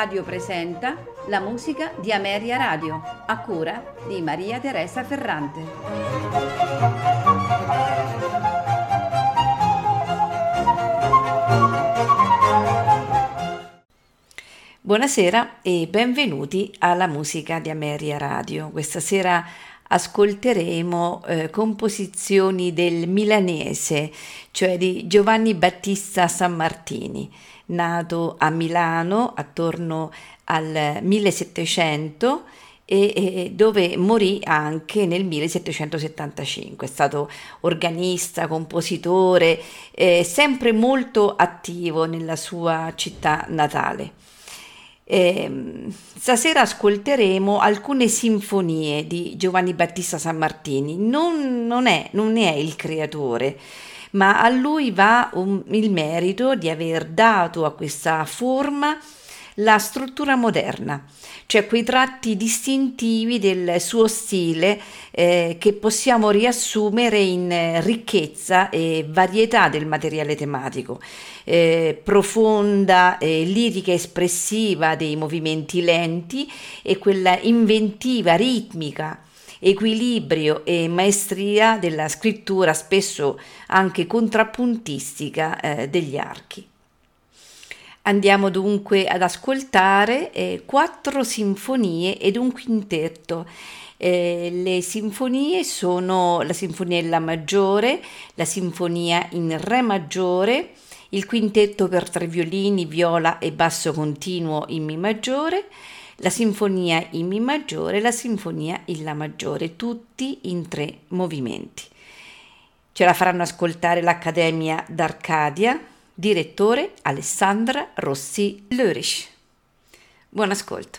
Radio presenta la musica di Ameria Radio, a cura di Maria Teresa Ferrante. Buonasera e benvenuti alla musica di Ameria Radio. Questa sera ascolteremo eh, composizioni del milanese, cioè di Giovanni Battista Sammartini nato a Milano attorno al 1700 e, dove morì anche nel 1775. È stato organista, compositore, eh, sempre molto attivo nella sua città natale. Eh, stasera ascolteremo alcune sinfonie di Giovanni Battista Sammartini. Non, non, è, non ne è il creatore, ma a lui va un, il merito di aver dato a questa forma la struttura moderna, cioè quei tratti distintivi del suo stile eh, che possiamo riassumere in ricchezza e varietà del materiale tematico, eh, profonda eh, lirica espressiva dei movimenti lenti e quella inventiva ritmica equilibrio e maestria della scrittura, spesso anche contrappuntistica eh, degli archi. Andiamo dunque ad ascoltare eh, quattro sinfonie ed un quintetto. Eh, le sinfonie sono la sinfonia maggiore, la sinfonia in Re maggiore, il quintetto per tre violini, viola e basso continuo in Mi maggiore, la sinfonia in Mi maggiore e la sinfonia in La maggiore, tutti in tre movimenti. Ce la faranno ascoltare l'Accademia d'Arcadia, direttore Alessandra Rossi Lörich. Buon ascolto.